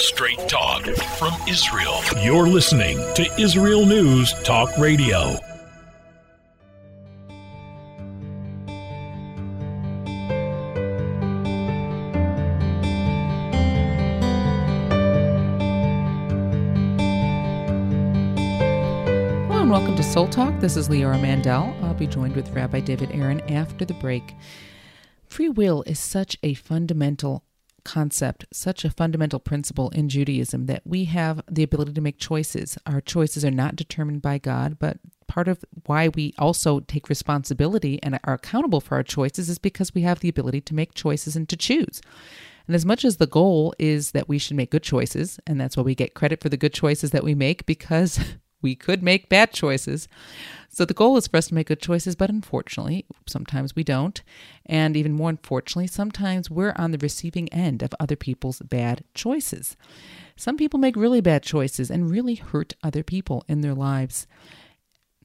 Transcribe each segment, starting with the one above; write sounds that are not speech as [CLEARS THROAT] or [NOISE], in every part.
Straight talk from Israel. You're listening to Israel News Talk Radio. Hello and welcome to Soul Talk. This is Leora Mandel. I'll be joined with Rabbi David Aaron after the break. Free will is such a fundamental concept, such a fundamental principle in Judaism that we have the ability to make choices. Our choices are not determined by God, but part of why we also take responsibility and are accountable for our choices is because we have the ability to make choices and to choose. And as much as the goal is that we should make good choices, and that's why we get credit for the good choices that we make because [LAUGHS] we could make bad choices. So the goal is for us to make good choices, but unfortunately, sometimes we don't. And even more unfortunately, sometimes we're on the receiving end of other people's bad choices. Some people make really bad choices and really hurt other people in their lives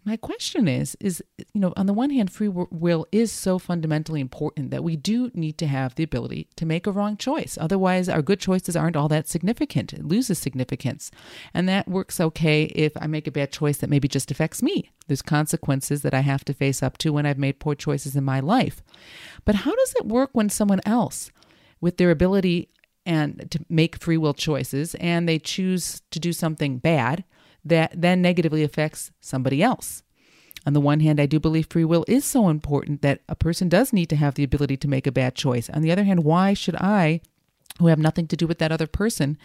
my question is is you know on the one hand free will is so fundamentally important that we do need to have the ability to make a wrong choice. Otherwise our good choices aren't all that significant. It loses significance. And that works okay if i make a bad choice that maybe just affects me. There's consequences that i have to face up to when i've made poor choices in my life. But how does it work when someone else with their ability and to make free will choices and they choose to do something bad that then negatively affects somebody else. On the one hand, I do believe free will is so important that a person does need to have the ability to make a bad choice. On the other hand, why should I, who have nothing to do with that other person,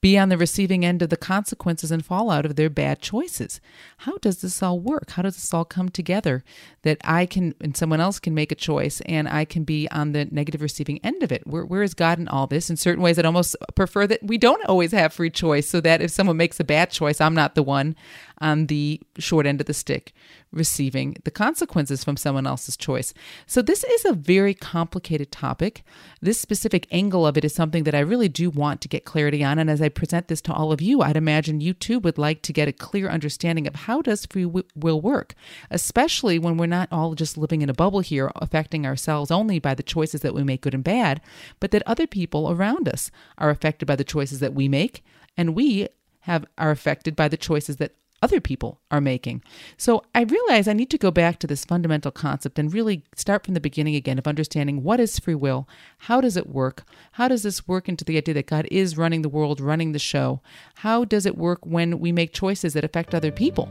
be on the receiving end of the consequences and fallout of their bad choices. How does this all work? How does this all come together that I can and someone else can make a choice and I can be on the negative receiving end of it? Where, where is God in all this? In certain ways, I'd almost prefer that we don't always have free choice so that if someone makes a bad choice, I'm not the one on the short end of the stick receiving the consequences from someone else's choice. So, this is a very complicated topic. This specific angle of it is something that I really do want to get clarity on. And as I present this to all of you, I'd imagine you too would like to get a clear understanding of how does free will work, especially when we're not all just living in a bubble here, affecting ourselves only by the choices that we make, good and bad, but that other people around us are affected by the choices that we make, and we have are affected by the choices that other people are making. So I realize I need to go back to this fundamental concept and really start from the beginning again of understanding what is free will, how does it work, how does this work into the idea that God is running the world, running the show, how does it work when we make choices that affect other people.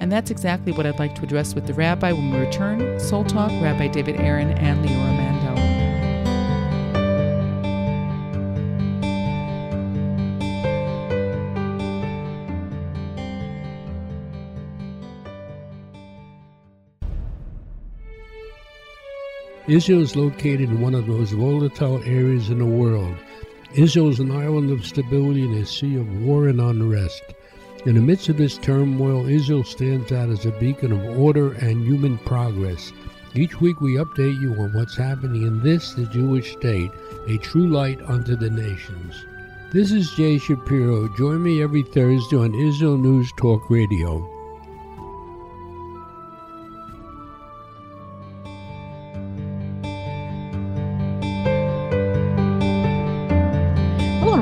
And that's exactly what I'd like to address with the rabbi when we return. Soul Talk, Rabbi David Aaron and Leora Israel is located in one of the most volatile areas in the world. Israel is an island of stability in a sea of war and unrest. In the midst of this turmoil, Israel stands out as a beacon of order and human progress. Each week we update you on what's happening in this, the Jewish state, a true light unto the nations. This is Jay Shapiro. Join me every Thursday on Israel News Talk Radio.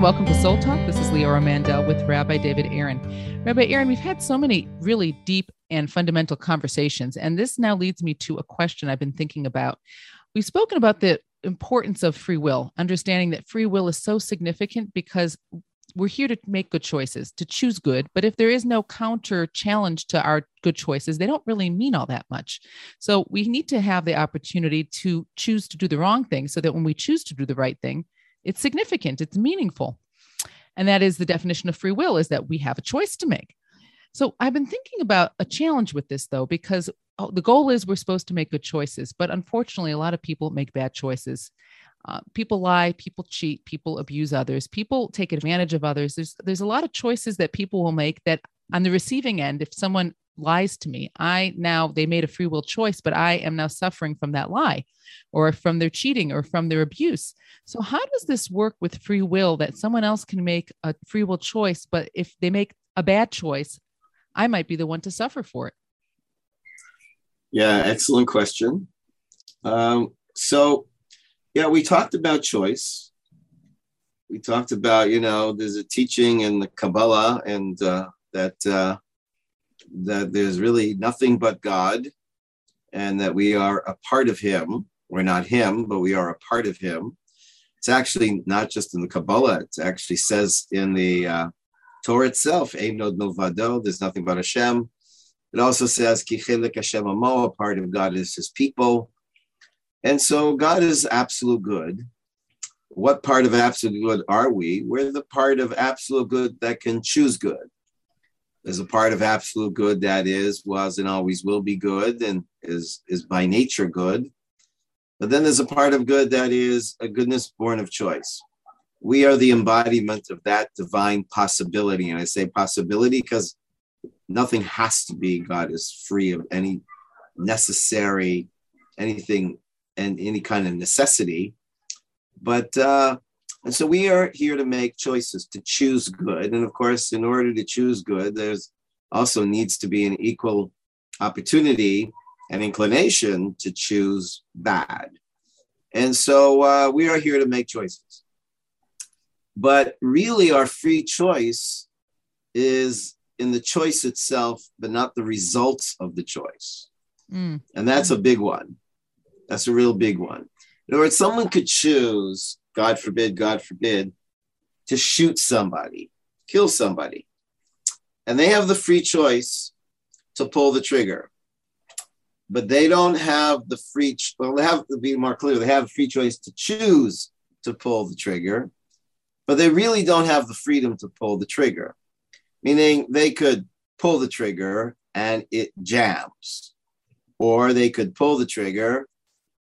Welcome to Soul Talk. This is Leora Mandel with Rabbi David Aaron. Rabbi Aaron, we've had so many really deep and fundamental conversations, and this now leads me to a question I've been thinking about. We've spoken about the importance of free will, understanding that free will is so significant because we're here to make good choices, to choose good. But if there is no counter challenge to our good choices, they don't really mean all that much. So we need to have the opportunity to choose to do the wrong thing so that when we choose to do the right thing, it's significant, it's meaningful. And that is the definition of free will is that we have a choice to make. So I've been thinking about a challenge with this though, because oh, the goal is we're supposed to make good choices, but unfortunately, a lot of people make bad choices. Uh, people lie, people cheat, people abuse others, people take advantage of others. There's there's a lot of choices that people will make that on the receiving end, if someone lies to me. I now, they made a free will choice, but I am now suffering from that lie or from their cheating or from their abuse. So, how does this work with free will that someone else can make a free will choice, but if they make a bad choice, I might be the one to suffer for it? Yeah, excellent question. Um, so, yeah, we talked about choice. we talked about, you know, there's a teaching in the Kabbalah and uh, that uh, that there's really nothing but God, and that we are a part of Him. We're not Him, but we are a part of Him. It's actually not just in the Kabbalah. It actually says in the uh, Torah itself, "Ein od milvado." There's nothing but Hashem. It also says, "Ki Hashem amo." A part of God is His people, and so God is absolute good what part of absolute good are we? We're the part of absolute good that can choose good. There's a part of absolute good that is, was, and always will be good and is, is by nature good. But then there's a part of good that is a goodness born of choice. We are the embodiment of that divine possibility. And I say possibility because nothing has to be. God is free of any necessary, anything, and any kind of necessity but uh, and so we are here to make choices to choose good. And of course, in order to choose good, there's also needs to be an equal opportunity and inclination to choose bad. And so uh, we are here to make choices. But really, our free choice is in the choice itself, but not the results of the choice. Mm. And that's a big one. That's a real big one. In other words, someone could choose, God forbid, God forbid, to shoot somebody, kill somebody. And they have the free choice to pull the trigger. But they don't have the free, well, they have to be more clear, they have a free choice to choose to pull the trigger, but they really don't have the freedom to pull the trigger. Meaning they could pull the trigger and it jams, or they could pull the trigger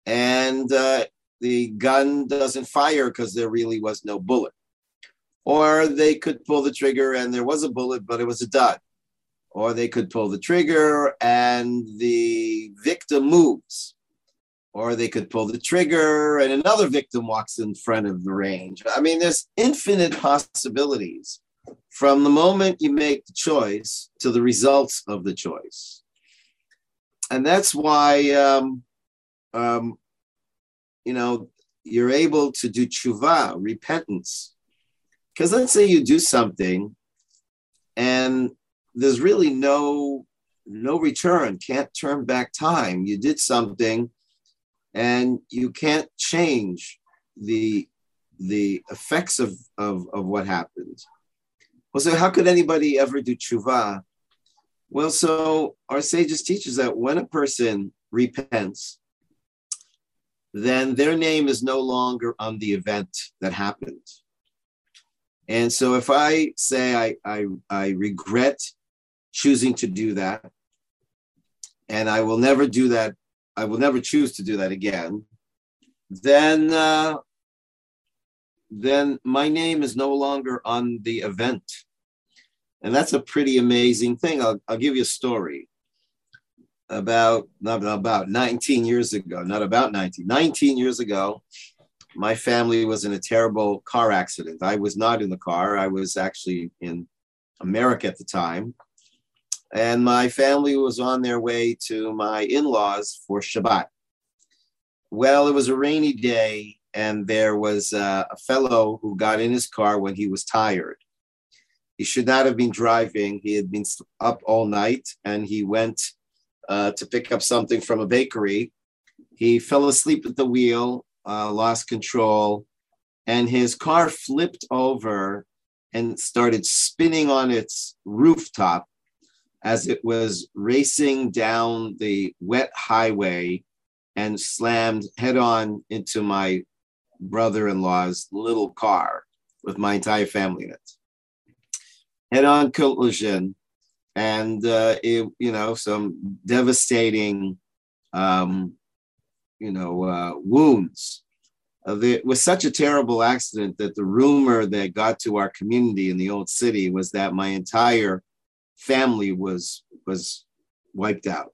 and uh, the gun doesn't fire because there really was no bullet. Or they could pull the trigger and there was a bullet, but it was a dud. Or they could pull the trigger and the victim moves. Or they could pull the trigger and another victim walks in front of the range. I mean, there's infinite possibilities from the moment you make the choice to the results of the choice. And that's why um, um, you know, you're able to do tshuva, repentance. Because let's say you do something and there's really no no return, can't turn back time. You did something and you can't change the the effects of, of, of what happened. Well, so how could anybody ever do tshuva? Well, so our sages teach us that when a person repents, then their name is no longer on the event that happened. And so if I say I, I, I regret choosing to do that, and I will never do that, I will never choose to do that again, then uh, then my name is no longer on the event. And that's a pretty amazing thing. I'll, I'll give you a story about not about 19 years ago, not about 19, 19 years ago, my family was in a terrible car accident. I was not in the car. I was actually in America at the time. And my family was on their way to my in laws for Shabbat. Well, it was a rainy day, and there was a, a fellow who got in his car when he was tired. He should not have been driving. He had been up all night, and he went uh, to pick up something from a bakery. He fell asleep at the wheel, uh, lost control, and his car flipped over and started spinning on its rooftop as it was racing down the wet highway and slammed head on into my brother in law's little car with my entire family in it. Head on collision and uh, it, you know some devastating um, you know uh, wounds. Uh, it was such a terrible accident that the rumor that got to our community in the old city was that my entire family was was wiped out.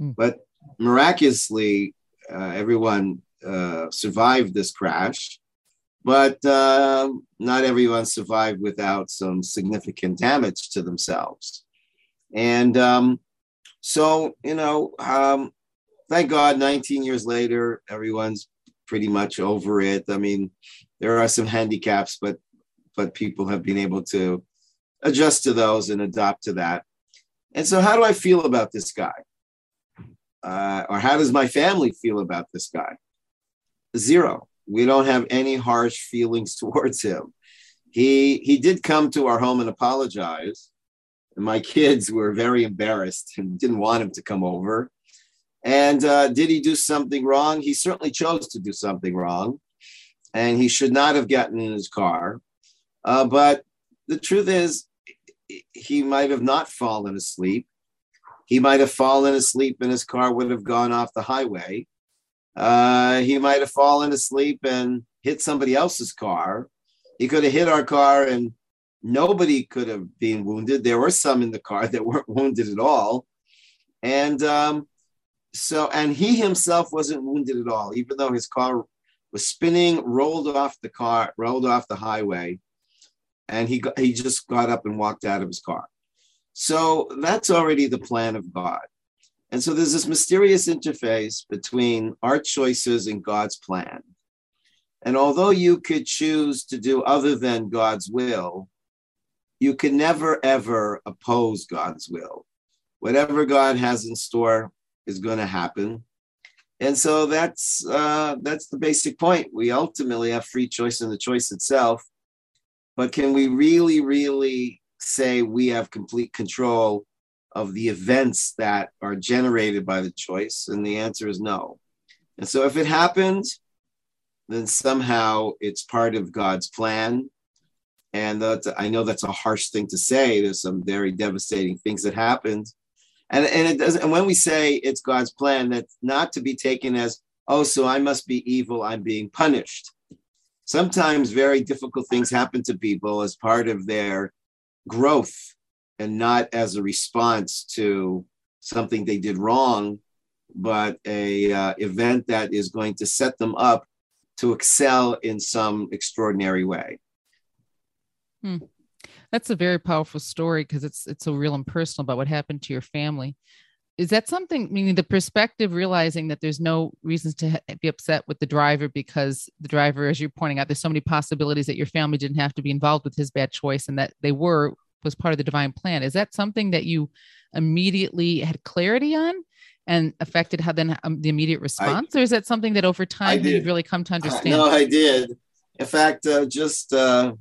Mm. but miraculously uh, everyone uh, survived this crash. But uh, not everyone survived without some significant damage to themselves and um, so, you know, um, thank God, 19 years later, everyone's pretty much over it. I mean, there are some handicaps, but but people have been able to adjust to those and adopt to that. And so, how do I feel about this guy? Uh, or how does my family feel about this guy? Zero. We don't have any harsh feelings [LAUGHS] towards him. He he did come to our home and apologize. My kids were very embarrassed and didn't want him to come over. And uh, did he do something wrong? He certainly chose to do something wrong, and he should not have gotten in his car. Uh, but the truth is, he might have not fallen asleep. He might have fallen asleep and his car would have gone off the highway. Uh, he might have fallen asleep and hit somebody else's car. He could have hit our car and nobody could have been wounded. There were some in the car [LAUGHS] that weren't wounded at all. And um, so, and he himself wasn't wounded at all, even though his car was spinning, rolled off the car, rolled off the highway and he got, he just got up and walked out of his car. So that's already the plan of God. And so there's this mysterious interface between our choices and God's plan. And although you could choose to do other than God's will, you can never ever oppose God's will. Whatever God has in store is going to happen. And so that's uh, that's the basic point. We ultimately have free choice in the choice itself, but can we really, really say we have complete control of the events that are generated by the choice? And the answer is no. And so if it happened, then somehow it's part of God's plan. And I know that's a harsh thing to say. There's some very devastating things that happened. And, and it doesn't, and when we say it's God's plan, that's not to be taken as, oh, so I must be evil, I'm being punished sometimes very difficult things happen to people as part of their growth and not as a response to something they did wrong but a uh, event that is going to set them up to excel in some extraordinary way hmm. that's a very powerful story because it's it's so real and personal about what happened to your family. Is that something meaning the perspective realizing that there's no reasons to be upset with the driver because the driver as you're pointing out there's so many possibilities that your family didn't have to be involved with his bad choice and that they were was part of the divine plan. Is that something that you immediately had clarity on and affected how then um, the immediate response? I, or is that something that over time you've really come to understand uh, no i did. In fact uh, just uh,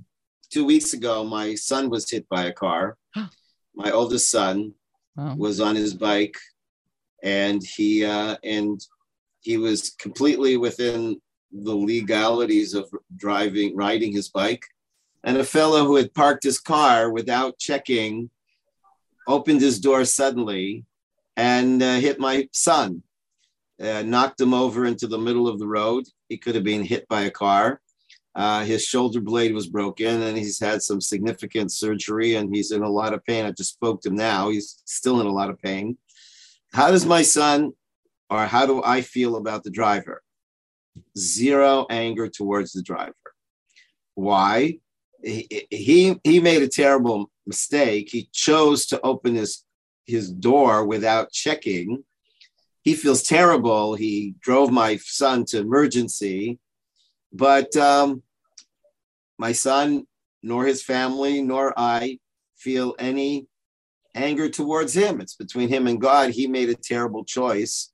two weeks ago my son was hit by a car [GASPS] my oldest son wow. was on his bike, and he uh, and he was completely within the legalities of driving, riding his bike. And a fellow who had parked his car without checking opened his door suddenly and uh, hit my son, uh, knocked him over into the middle of the road. He could have been hit by a car. Uh, his shoulder blade was broken and he's had some significant surgery and he's in a lot of pain. I just spoke to him now. He's still in a lot of pain. How does my son, or how do I feel about the driver? Zero anger towards the driver. Why? He, he, he made a terrible mistake. He chose to open his, his door without checking. He feels terrible. He drove my son to emergency but um, my son, nor his family, nor I feel any anger towards him. It's between him and God. He made a terrible choice.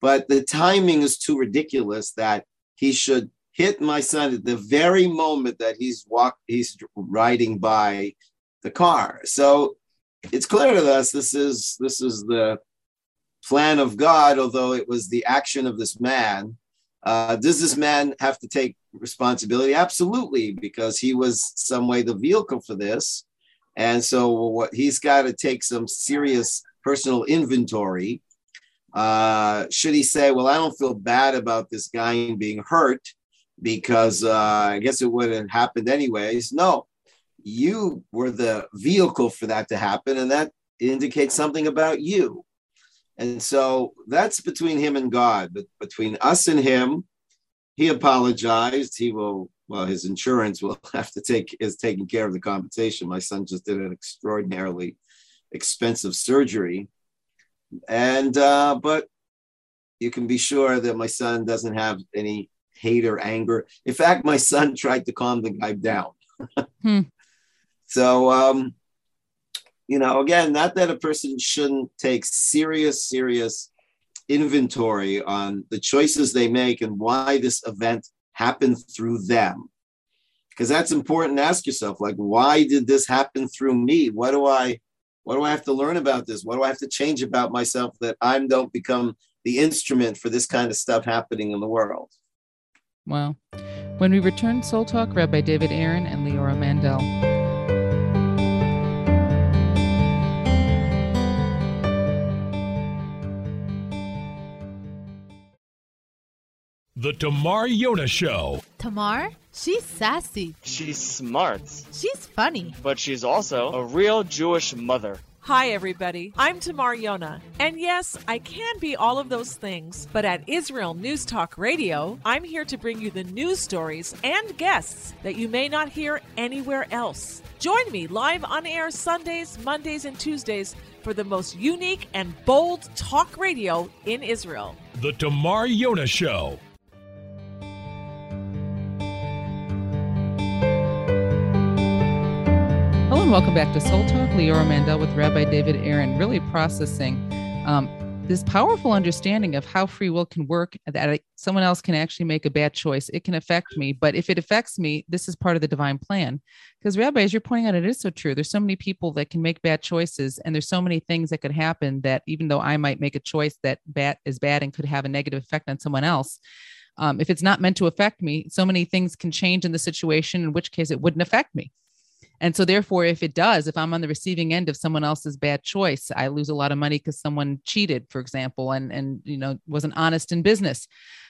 But the timing is too ridiculous that he should hit my son at the very moment that he's walk he's riding by the car. So it's clear to us this is this is the plan of God, although it was the action of this man uh, does this man have to take responsibility? Absolutely, because he was some way the vehicle for this. And so what he's got to take some serious personal inventory. Uh, should he say, well, I don't feel bad about this guy being hurt because uh, I guess it would have happened anyways? No, you were the vehicle for that to happen. And that indicates something about you. And so that's between him and God. But between us and him, he apologized. He will, well, his insurance will [LAUGHS] have to take is taking care of the compensation. My son just did an extraordinarily expensive surgery. And uh, but you can be sure that my son doesn't have any hate or anger. In fact, my son [LAUGHS] tried to calm the guy down. hmm. So, um, you know, again, not that a person shouldn't take serious, serious inventory on the choices they make and why this event happened through them. Because that's important ask yourself, like, why did this happen through me? What do I what do I have to learn about this? What do I have to change about myself that I don't become the instrument for this kind of stuff happening in the world? Wow. When we return, Soul Talk, Rabbi David Aaron and Leora Mandel. The Tamar Yona Show. Tamar? She's sassy. She's smart. She's funny. But she's also a real Jewish mother. Hi, everybody. I'm Tamar Yona. And yes, I can be all of those things, but at Israel News Talk Radio, I'm here to bring you the news stories and guests that you may not hear anywhere else. Join me live on air Sundays, Mondays, and Tuesdays for the most unique and bold talk radio in Israel. The Tamar Yona Show. And welcome back to Soul Talk. Leora Mandel with Rabbi David Aaron, really processing um, this powerful understanding of how free will can work, that someone else can actually make a bad choice. It can affect me, but if it affects me, this is part of the divine plan. Because, Rabbi, as you're pointing out, it is so true. There's so many people that can make bad choices, and there's so many things that could happen that even though I might make a choice that bad is bad and could have a negative effect on someone else, um, if it's not meant to affect me, so many things can change in the situation, in which case it wouldn't affect me. And so, therefore, if it does, if I'm on the receiving end of someone else's bad choice, I lose a lot of money because someone cheated, for example, and and you know wasn't honest in business.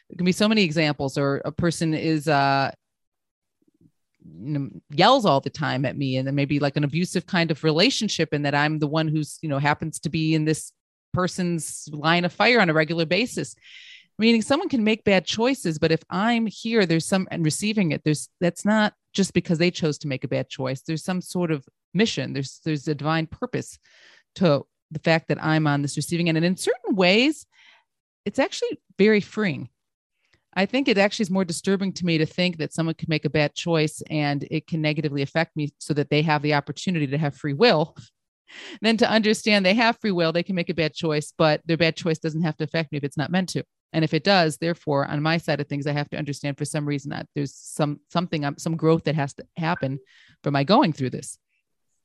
There can be so many examples, or a person is uh, you know, yells all the time at me, and then maybe like an abusive kind of relationship, and that I'm the one who's you know happens to be in this person's line of fire on a regular basis meaning someone can make bad choices but if i'm here there's some and receiving it there's that's not just because they chose to make a bad choice. There's some sort of mission. There's there's a divine purpose to the fact that i'm on this receiving end. And in certain ways it's actually very freeing. I think it actually is more disturbing to me to think that someone could make a bad choice and it can negatively affect me so that they have the opportunity to have free will. [LAUGHS] Than to understand they have free will they can make a bad choice but their bad choice doesn't have to affect me if it's not meant to and if it does therefore on my side of things i have to understand for some reason that there's some something um, some growth that has to happen for my going through this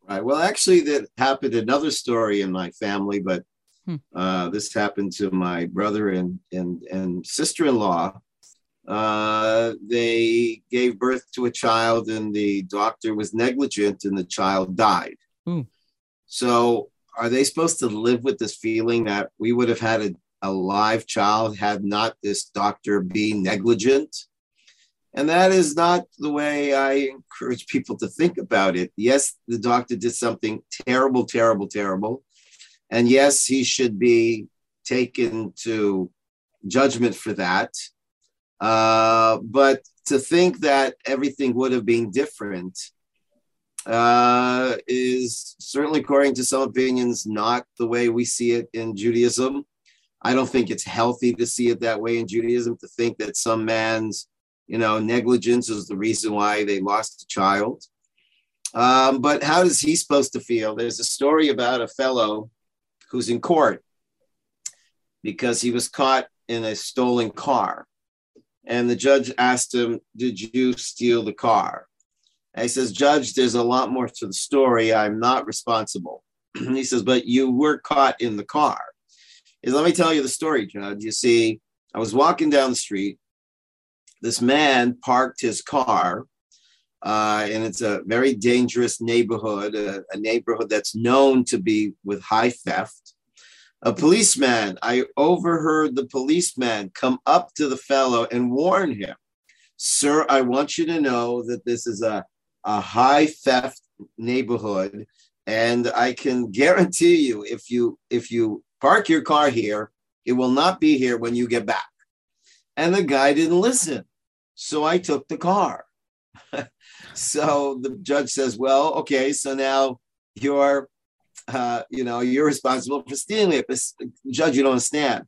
right well actually that happened another story in my family but hmm. uh, this happened to my brother and and and sister-in-law uh, they gave birth to a child and the doctor was negligent and the child died hmm. so are they supposed to live with this feeling that we would have had a a live child had not this doctor be negligent. And that is not the way I encourage people to think about it. Yes, the doctor did something terrible, terrible, terrible. And yes, he should be taken to judgment for that. Uh, but to think that everything would have been different uh, is certainly, according to some opinions, not the way we see it in Judaism. I don't think it's healthy to see it that way in Judaism to think that some man's, you know, negligence is the reason why they lost a child. Um, but how is he supposed to feel? There's a story about a fellow who's in court because he was caught in a stolen car. And the judge asked him, Did you steal the car? And he says, Judge, there's a lot more to the story. I'm not responsible. [CLEARS THROAT] he says, But you were caught in the car is let me tell you the story, Judge. You see, I was walking down the street. This man parked his car, uh, and it's a very dangerous neighborhood, a, a neighborhood that's known to be with high theft. A policeman, I overheard the policeman come up to the fellow and warn him, Sir, I want you to know that this is a, a high theft neighborhood and i can guarantee you if you if you park your car here. It will not be here when you get back. And the guy didn't listen. So I took the car. [LAUGHS] so the judge says, well, okay, so now you're, uh, you know, you're responsible for stealing it. But judge, you don't understand.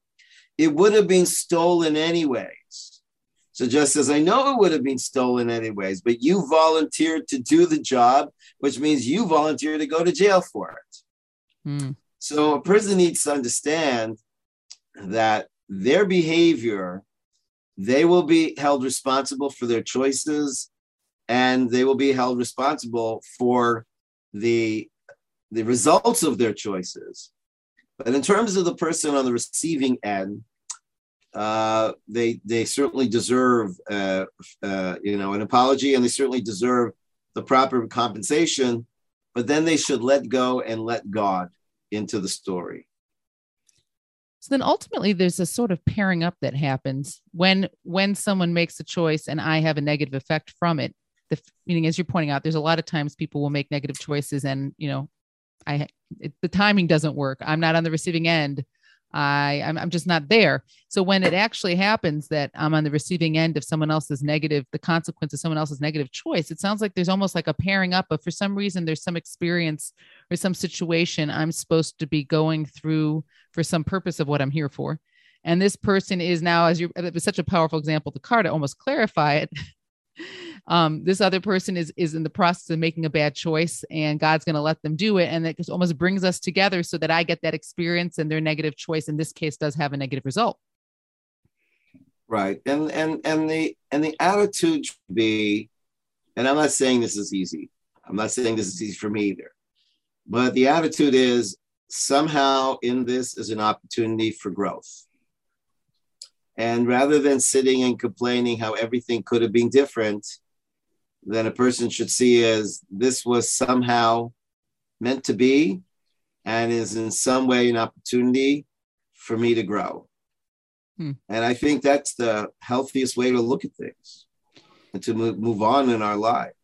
It would have been stolen anyways. So just says, I know it would have been stolen anyways, but you volunteered to do the job, which means you volunteered to go to jail for it. Hmm. So a person needs to understand that their behavior, they will be held responsible for their choices and they will be held responsible for the, the results of their choices. But in terms of the person on the receiving end, uh, they they certainly deserve uh, uh, you know an apology, and they certainly deserve the proper compensation. But then they should let go and let God into the story. So then ultimately there's a sort of pairing up that happens when when someone makes a choice and I have a negative effect from it. The meaning as you're pointing out, there's a lot of times people will make negative choices and you know, I it, the timing doesn't work. I'm not on the receiving end. I I'm, I'm just not there. So when it actually happens that I'm on the receiving end of someone else's negative, the consequence of someone else's negative choice, it sounds like there's almost like a pairing up. But for some reason, there's some experience or some situation I'm supposed to be going through for some purpose of what I'm here for. And this person is now, as you, it was such a powerful example, the card to almost clarify it. [LAUGHS] um, this other person is is in the process of making a bad choice and god's going to let them do it. And that almost brings us together so that i get that experience and their negative choice in this case does have a negative result. Right. And and and the and the attitude should be and i'm not saying this is easy. I'm not saying this is easy for me either. But the attitude is somehow in this is an opportunity for growth. And rather than sitting and complaining how everything could have been different, then a person should see as this was somehow meant to be and is in some way an opportunity for me to grow. Hmm. And I think that's the healthiest way to look at things and to move, move on in our lives.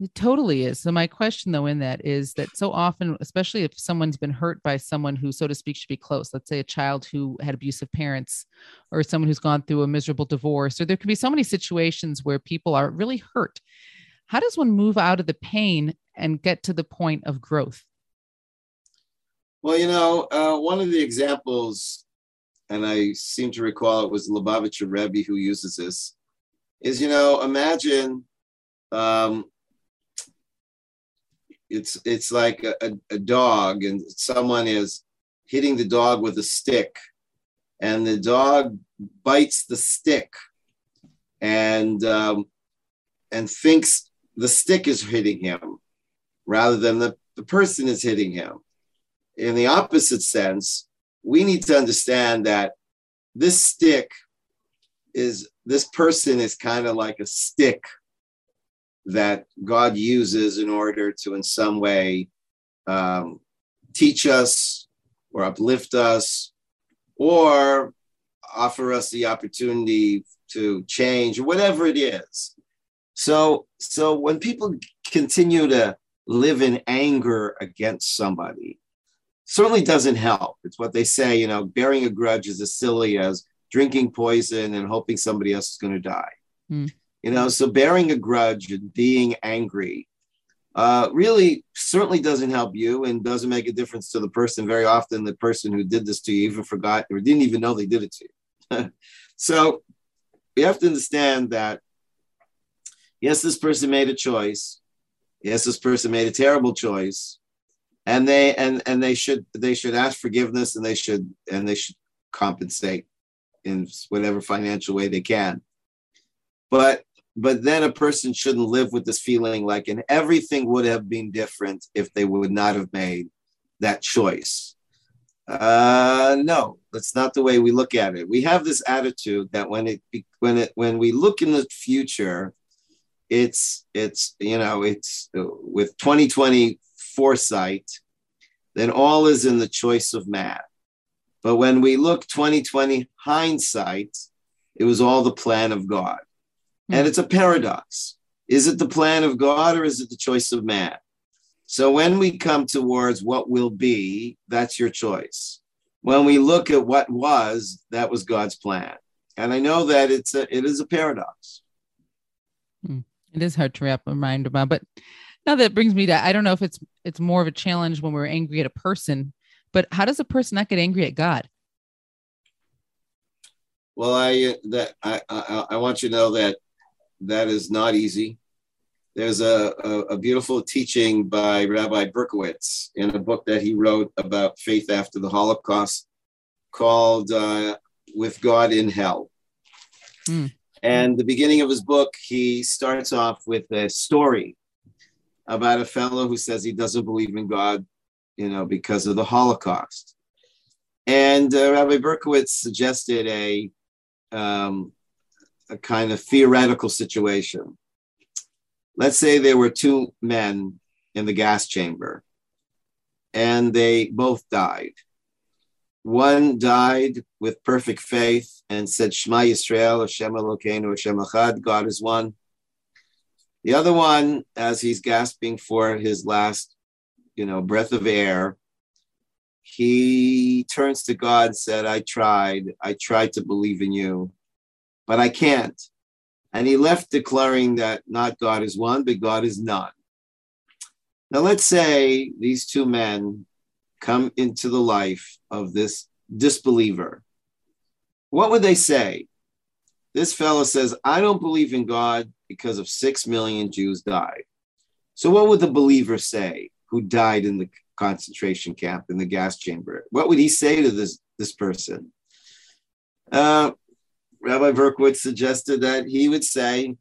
It totally is. So my question though in that is that so often, especially if someone's been hurt by someone who, so to speak, should be close, let's say a child who had abusive parents or someone who's gone through a miserable divorce, or there can be so many situations where people are really hurt. How does one move out of the pain and get to the point of growth? Well, you know, uh, one of the examples, and I seem to recall it was Lubavitcher Rebbe who uses this, is, you know, imagine um, it's it's like a, a dog and someone is hitting the dog with a stick and the dog bites the stick and um, and thinks the stick is hitting him rather than the, the person is hitting him. In the opposite sense we need to understand that this stick is this person is kind of like a stick that God uses in order to, in some way, um, teach us or uplift us or offer us the opportunity to change whatever it is. So, so when people continue to live in anger against somebody, certainly doesn't help. It's what they say, you know, bearing a grudge is as silly as drinking poison and hoping somebody else is going to die. Mm. You know, so bearing a grudge and being angry uh, really certainly doesn't help you and doesn't make a difference to the person. Very often, the person who did this to you even forgot or didn't even know they did it to you. [LAUGHS] so you have to understand that yes, this person made a choice. Yes, this person made a terrible choice, and they and and they should they should ask forgiveness and they should and they should compensate in whatever financial way they can. But but then a person shouldn't live with this feeling like and everything would have been different if they would not have made that choice. Uh no that's not the way we look at it. We have this attitude that when it when it when we look in the future it's it's you know it's uh, with 2020 foresight then all is in the choice of man. But when we look 2020 hindsight it was all the plan of god and it's a paradox. Is it the plan of God or is it the choice of man? So when we come towards what will be, that's your choice. When we look at what was, that was God's plan. And I know that it's a, it is a paradox. Hmm. It is hard to wrap my mind about, but now that brings me to I don't know if it's it's more of a challenge when we're angry at a person, but how does a person not get angry at God? Well, I that I, I I want you to know that that is not easy. There's a, a, a beautiful teaching by Rabbi Berkovits in a book that he wrote about faith after the Holocaust called uh, With God in Hell. Mm. And the beginning of his book, he starts off with a story about a fellow who says he doesn't believe in God, you know, because of the Holocaust. And uh, Rabbi Berkovits suggested a um, a kind of theoretical situation. Let's say there were two men in the gas chamber, and they both died. One died with perfect faith and said, Shema Yisrael, Hashem Elokeinu, Hashem Echad, God is one. The other one, as he's gasping for his last, you know, breath of air, he turns to God and said, I tried, I tried to believe in you, but I can't. And he left declaring that not God is one, but God is none. Now, let's say these two men come into the life of this disbeliever. What would they say? This fellow says, I don't believe in God because of six million Jews died. So, what would the believer say who died in the concentration camp in the gas chamber? What would he say to this, this person? Uh, Rabbi Berkovits suggested that he would say,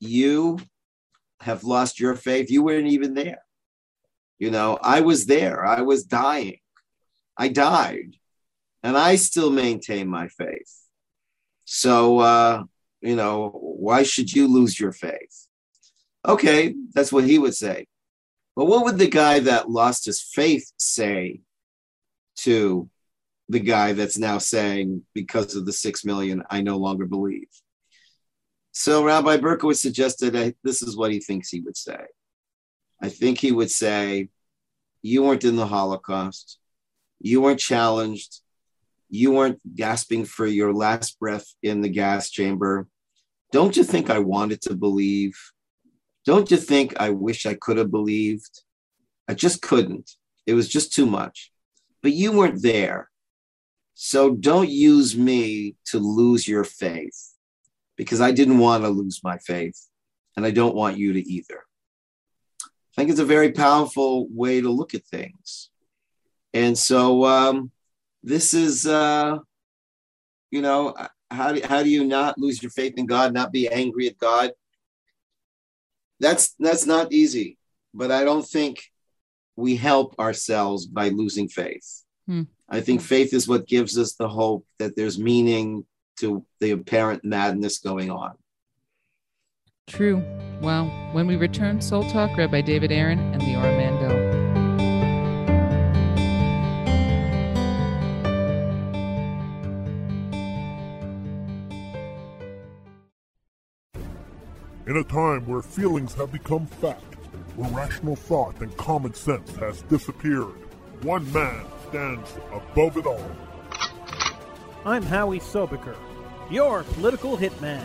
You have lost your faith. You weren't even there. You know, I was there. I was dying. I died. And I still maintain my faith. So, uh, you know, why should you lose your faith? Okay, that's what he would say. But what would the guy that lost his faith say to the guy that's now saying, because of the six million, I no longer believe? So Rabbi Berkovits suggested that this is what he thinks he would say. I think he would say, You weren't in the Holocaust. You weren't challenged. You weren't gasping for your last breath in the gas chamber. Don't you think I wanted to believe? Don't you think I wish I could have believed? I just couldn't. It was just too much. But you weren't there. So don't use me to lose your faith because I didn't want to lose my faith and I don't want you to either. I think it's a very powerful way to look at things. And so um, this is, uh, you know, how do, how do you not lose your faith in God, not be angry at God? That's that's not easy, but I don't think we help ourselves by losing faith. Hmm. I think faith is what gives us the hope that there's meaning to the apparent madness going on. True. Well, when we return, Soul Talk, Rabbi David Aaron and Leora Mandel. In a time where feelings have become fact, where rational thought and common sense has disappeared, one man stands above it all. I'm Howie Sobiker, your political hitman.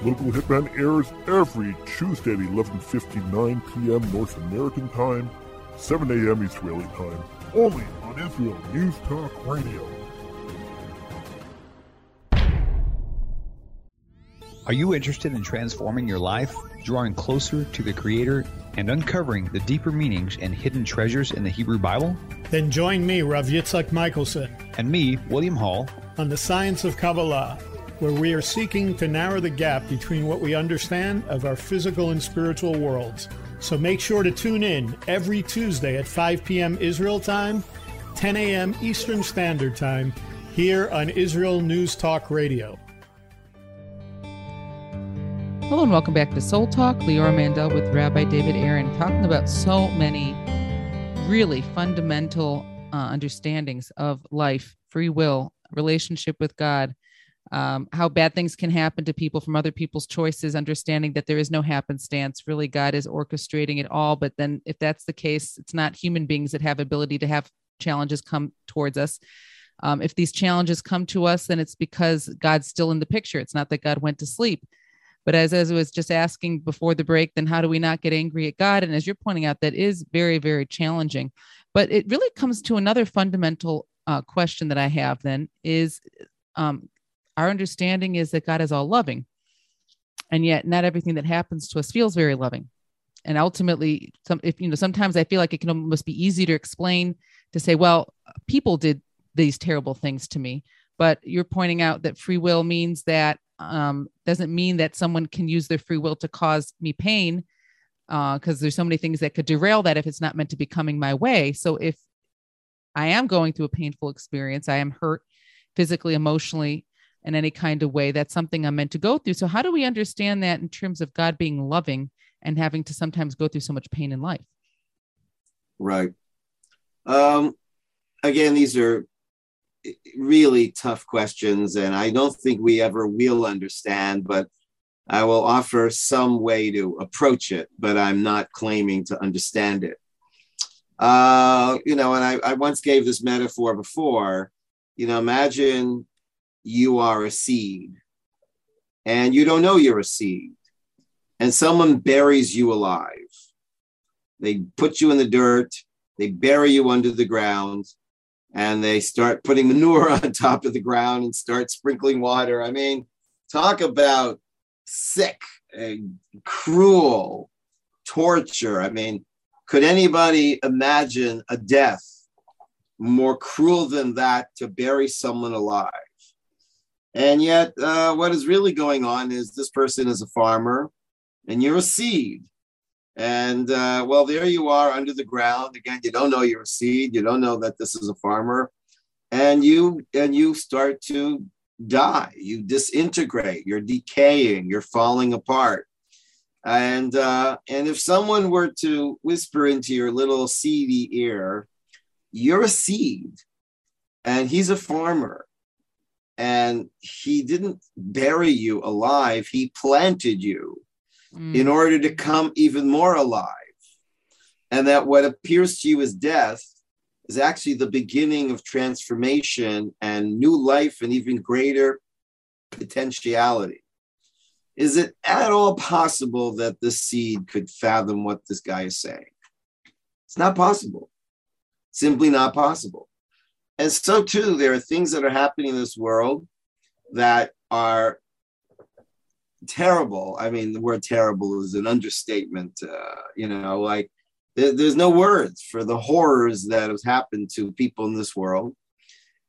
Political Hitman airs every Tuesday at 11.59 p.m. North American Time, 7 a.m. Israeli Time, only on Israel News Talk Radio. Are you interested in transforming your life, drawing closer to the Creator, and uncovering the deeper meanings and hidden treasures in the Hebrew Bible? Then join me, Rav Yitzhak Michelson, And me, William Hall, on the Science of Kabbalah, where we are seeking to narrow the gap between what we understand of our physical and spiritual worlds. So make sure to tune in every Tuesday at 5 p.m. Israel time, 10 a.m. Eastern Standard Time, here on Israel News Talk Radio. Hello and welcome back to Soul Talk. Leora Mandel with Rabbi David Aaron talking about so many really fundamental uh, understandings of life, free will, relationship with God, um, how bad things can happen to people from other people's choices, understanding that there is no happenstance. Really, God is orchestrating it all. But then, if that's the case, it's not human beings that have ability to have challenges come towards us. Um, if these challenges come to us, then it's because God's still in the picture. It's not that God went to sleep. But as, as I was just asking before the break, then how do we not get angry at God? And as you're pointing out, that is very, very challenging. But it really comes to another fundamental uh, question that I have then is um, our understanding is that God is all loving. And yet not everything that happens to us feels very loving. And ultimately, some if you know, sometimes I feel like it can almost be easy to explain to say, well, people did these terrible things to me. But you're pointing out that free will means that um, doesn't mean that someone can use their free will to cause me pain because uh, there's so many things that could derail that if it's not meant to be coming my way. So if I am going through a painful experience, I am hurt physically, emotionally, in any kind of way, that's something I'm meant to go through. So how do we understand that in terms of God being loving and having to sometimes go through so much pain in life? Right. Um, again, these are really tough questions, and I don't think we ever will understand, but I will offer some way to approach it, but I'm not claiming to understand it. Uh, you know, and I, I once gave this metaphor before. You know, imagine you are a seed and you don't know you're a seed, and someone buries you alive. They put you in the dirt, they bury you under the ground, and they start putting manure [LAUGHS] on top of the ground and start sprinkling water. I mean, talk about sick and cruel torture. I mean, could anybody imagine a death more cruel than that to bury someone alive? And yet, uh, what is really going on is this person is a farmer and you're a seed. And uh, well, there you are under the ground. Again, you don't know you're a seed. You don't know that this is a farmer. And you and you start to die. You disintegrate. You're decaying. You're falling apart. And uh, and if someone were to whisper into your little seedy ear, "You're a seed," and he's a farmer, and he didn't bury you alive; he planted you mm. in order to come even more alive, and that what appears to you as death is actually the beginning of transformation and new life and even greater potentiality. Is it at all possible that the seed could fathom what this guy is saying? It's not possible. Simply not possible. And so, too, there are things that are happening in this world that are terrible. I mean, the word terrible is an understatement. Uh, you know, like there's no words for the horrors that have happened to people in this world.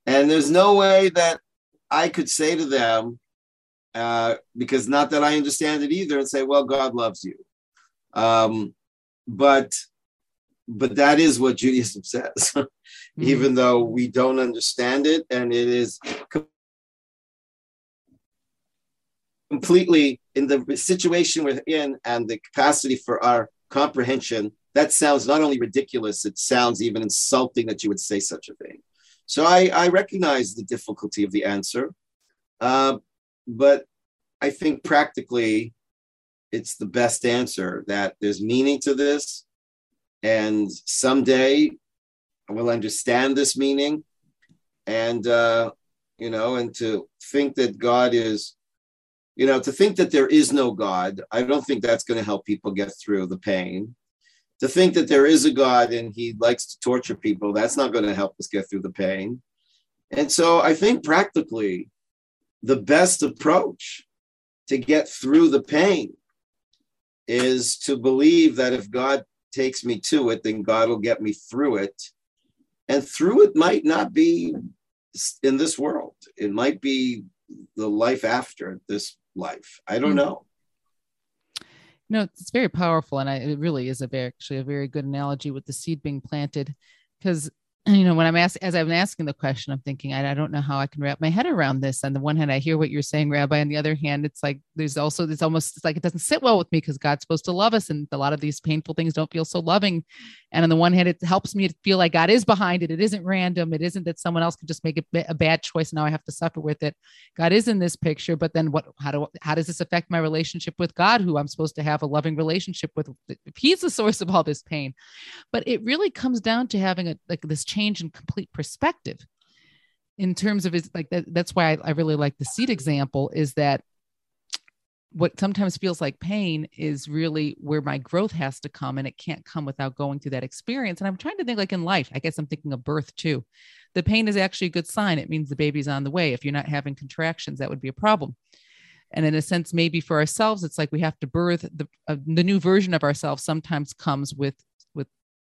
And there's no way that I could say to them, uh, because not that I understand it either, and say, well, God loves you. Um, but but that is what Judaism [LAUGHS] says, mm-hmm. even though we don't understand it, and it is completely in the situation we're in and the capacity for our comprehension that sounds not only ridiculous, it sounds even insulting that you would say such a thing. So I, I recognize the difficulty of the answer, uh, but I think practically it's the best answer that there's meaning to this. And someday I will understand this meaning. And, uh, you know, and to think that God is, you know, to think that there is no God, I don't think that's going to help people get through the pain to think that there is a God and he likes to torture people, that's not going to help us get through the pain. And so I think practically the best approach to get through the pain is to believe that if God takes me to it, then God will get me through it. And through it might not be in this world, it might be the life after this life. I don't mm-hmm. know no, it's very powerful, and I, it really is a very actually a very good analogy with the seed being planted, because you know when i'm asking as i'm asking the question i'm thinking I, I, don't know how i can wrap my head around this. On the one hand i hear what you're saying rabbi. On the other hand it's like there's also it's almost it's like it doesn't sit well with me because god's supposed to love us and a lot of these painful things don't feel so loving. And on the one hand it helps me to feel like god is behind it. It isn't random. It isn't that someone else could just make a, a bad choice and now i have to suffer with it. God is in this picture but then what how do how does this affect my relationship with god who i'm supposed to have a loving relationship with? If he's the source of all this pain. But it really comes down to having a like this change in complete perspective in terms of his like that, that's why I, I really like the seed example is that what sometimes feels like pain is really where my growth has to come and it can't come without going through that experience. And i'm trying to think like in life i guess i'm thinking of birth too. The pain is actually a good sign. It means the baby's on the way. If you're not having contractions that would be a problem. And in a sense maybe for ourselves it's like we have to birth the, uh, the new version of ourselves sometimes comes with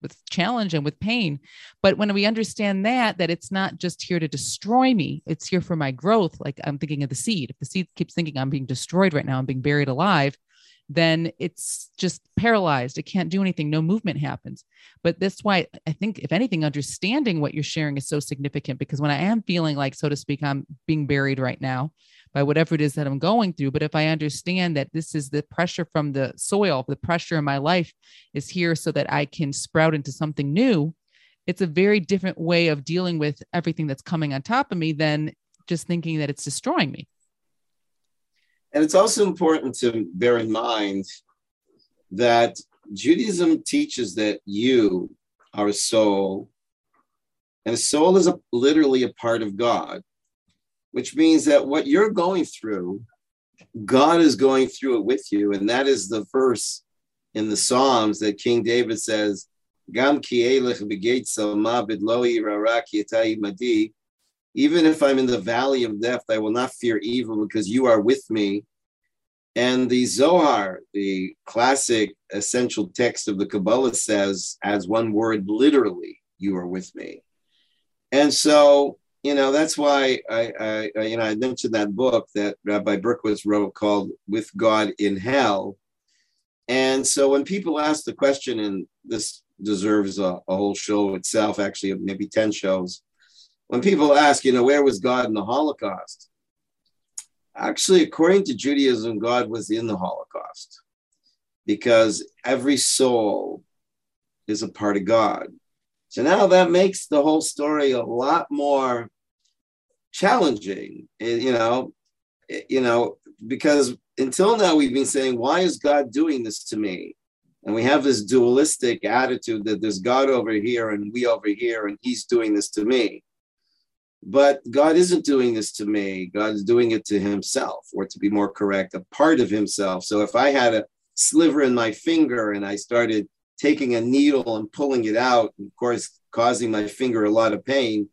with challenge and with pain. But when we understand that that it's not just here to destroy me it's here for my growth. Like i'm thinking of the seed. If the seed keeps thinking i'm being destroyed right now i'm being buried alive then it's just paralyzed it can't do anything no movement happens but that's why i think if anything understanding what you're sharing is so significant because when i am feeling like so to speak i'm being buried right now by whatever it is that I'm going through. But if I understand that this is the pressure from the soil, the pressure in my life is here so that I can sprout into something new, it's a very different way of dealing with everything that's coming on top of me than just thinking that it's destroying me. And it's also important to bear in mind that Judaism teaches that you are a soul, and a soul is a, literally a part of God which means that what you're going through, God is going through it with you. And that is the verse in the Psalms that King David says, Gam even if I'm in the valley of death, I will not fear evil because you are with me. And the Zohar, the classic essential text of the Kabbalah, says, as one word, literally, you are with me. And so you know that's why I, I, you know I mentioned that book that Rabbi Berkovits wrote called "With God in Hell," and so when people ask the question, and this deserves a, a whole show itself, actually maybe ten shows. When people ask, you know, where was God in the Holocaust? Actually, according to Judaism, God was in the Holocaust because every soul is a part of God. So now that makes the whole story a lot more challenging, eh, you know, eh, you know, because until now we've been saying, why is God doing this to me? And we have this dualistic attitude that there's God over here and we over here, and He's doing this to me. But God isn't doing this to me. God is doing it to Himself, or to be more correct, a part of Himself. So if I had a sliver in my finger and I started taking a needle and pulling it out, of course, causing my finger a lot of pain,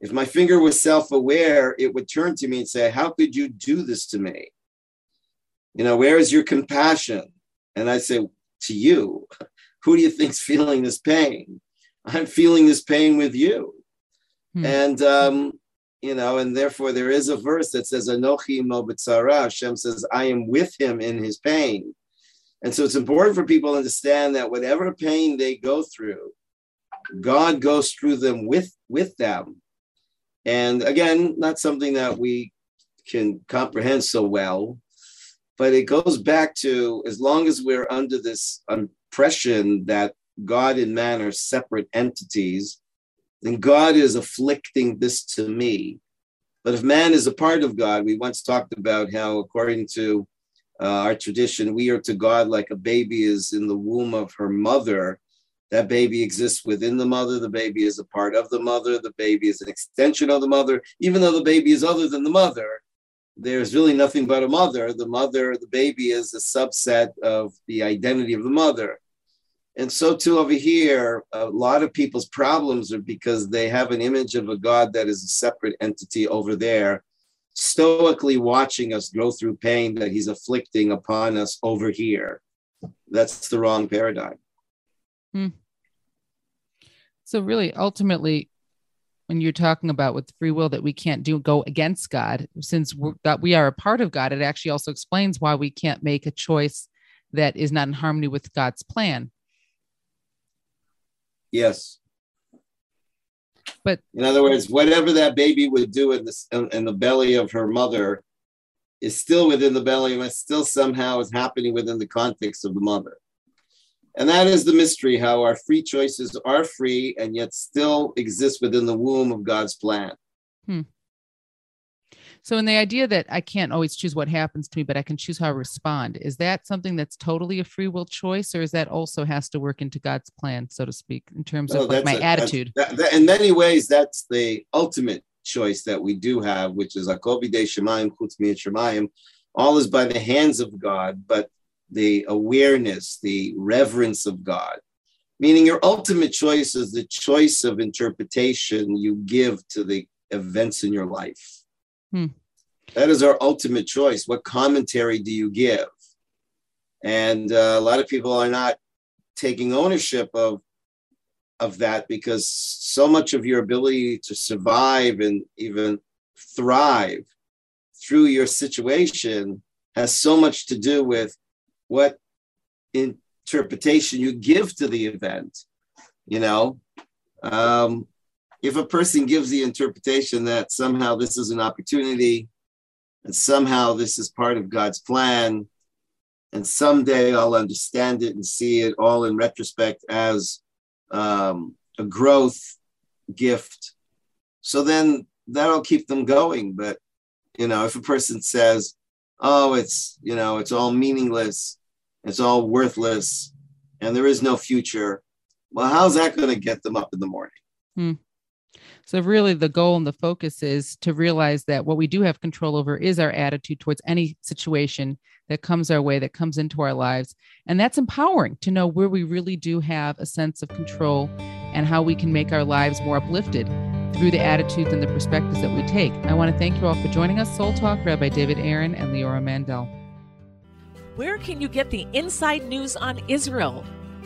if my finger was self aware, it would turn to me and say, How could you do this to me? You know, where is your compassion? And I say, To you. [LAUGHS] Who do you think's feeling this pain? I'm feeling this pain with you. Hmm. And, um, you know, and therefore there is a verse that says, Anochi Mobitzara. Hashem says, I am with him in his pain. And so it's important for people to understand that whatever pain they go through, God goes through them with, with them and again, not something that we can comprehend so well, but it goes back to as long as we're under this impression that God and man are separate entities, then God is afflicting this to me. But if man is a part of God, we once talked about how, according to uh, our tradition, we are to God like a baby is in the womb of her mother. That baby exists within the mother. The baby is a part of the mother. The baby is an extension of the mother. Even though the baby is other than the mother, there's really nothing but a mother. The mother, the baby is a subset of the identity of the mother. And so, too, over here, a lot of people's problems are because they have an image of a God that is a separate entity over there, stoically watching us go through pain that he's afflicting upon us over here. That's the wrong paradigm. Hmm. So really, ultimately, when you're talking about with free will that we can't do go against God, since that we are a part of God, it actually also explains why we can't make a choice that is not in harmony with God's plan. Yes. But in other words, whatever that baby would do in the in the belly of her mother is still within the belly, and still somehow is happening within the context of the mother. And that is the mystery how our free choices are free and yet still exist within the womb of God's plan. Hmm. So, in the idea that I can't always choose what happens to me, but I can choose how I respond, is that something that's totally a free will choice, or is that also has to work into God's plan, so to speak, in terms of oh, like my a, attitude? That, that, in many ways, that's the ultimate choice that we do have, which is Akobi de Shemayim Chutz Shemayim. all is by the hands of God, but the awareness, the reverence of God. Meaning, your ultimate choice is the choice of interpretation you give to the events in your life. Hmm. That is our ultimate choice. What commentary do you give? And uh, a lot of people are not taking ownership of of that because so much of your ability to survive and even thrive through your situation has so much to do with what interpretation you give to the event you know um, if a person gives the interpretation that somehow this is an opportunity and somehow this is part of god's plan and someday i'll understand it and see it all in retrospect as um, a growth gift. So then that'll keep them going. But, you know, if a person says, oh, it's, you know, it's all meaningless, it's all worthless, and there is no future, well, how's that going to get them up in the morning? Hmm. So, really, the goal and the focus is to realize that what we do have control over is our attitude towards any situation that comes our way, that comes into our lives. And that's empowering to know where we really do have a sense of control and how we can make our lives more uplifted through the attitudes and the perspectives that we take. I want to thank you all for joining us. Soul Talk, Rabbi David Aaron and Leora Mandel. Where can you get the inside news on Israel?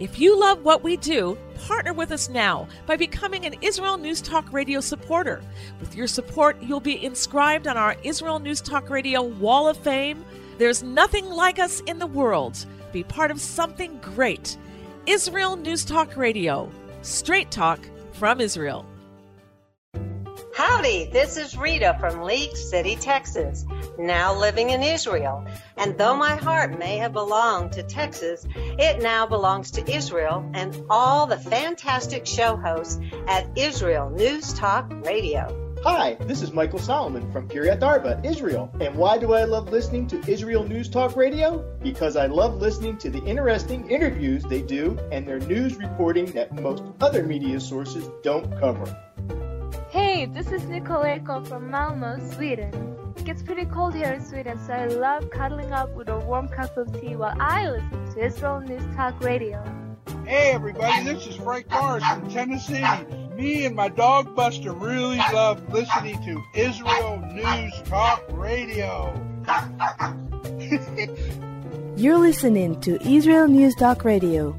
If you love what we do, partner with us now by becoming an Israel News Talk Radio supporter. With your support, you'll be inscribed on our Israel News Talk Radio Wall of Fame. There's nothing like us in the world. Be part of something great. Israel News Talk Radio. Straight talk from Israel. Howdy, this is Rita from League City, Texas, now living in Israel. And though my heart may have belonged to Texas, it now belongs to Israel and all the fantastic show hosts at Israel News Talk Radio. Hi, this is Michael Solomon from Kiryat Arba, Israel. And why do I love listening to Israel News Talk Radio? Because I love listening to the interesting interviews they do and their news reporting that most other media sources don't cover. Hey, this is Nicoleko from Malmo, Sweden. It gets pretty cold here in Sweden, so I love cuddling up with a warm cup of tea while I listen to Israel News Talk Radio. Hey everybody, this is Frank Morris from Tennessee. Me and my dog Buster really love listening to Israel News Talk Radio. [LAUGHS] You're listening to Israel News Talk Radio.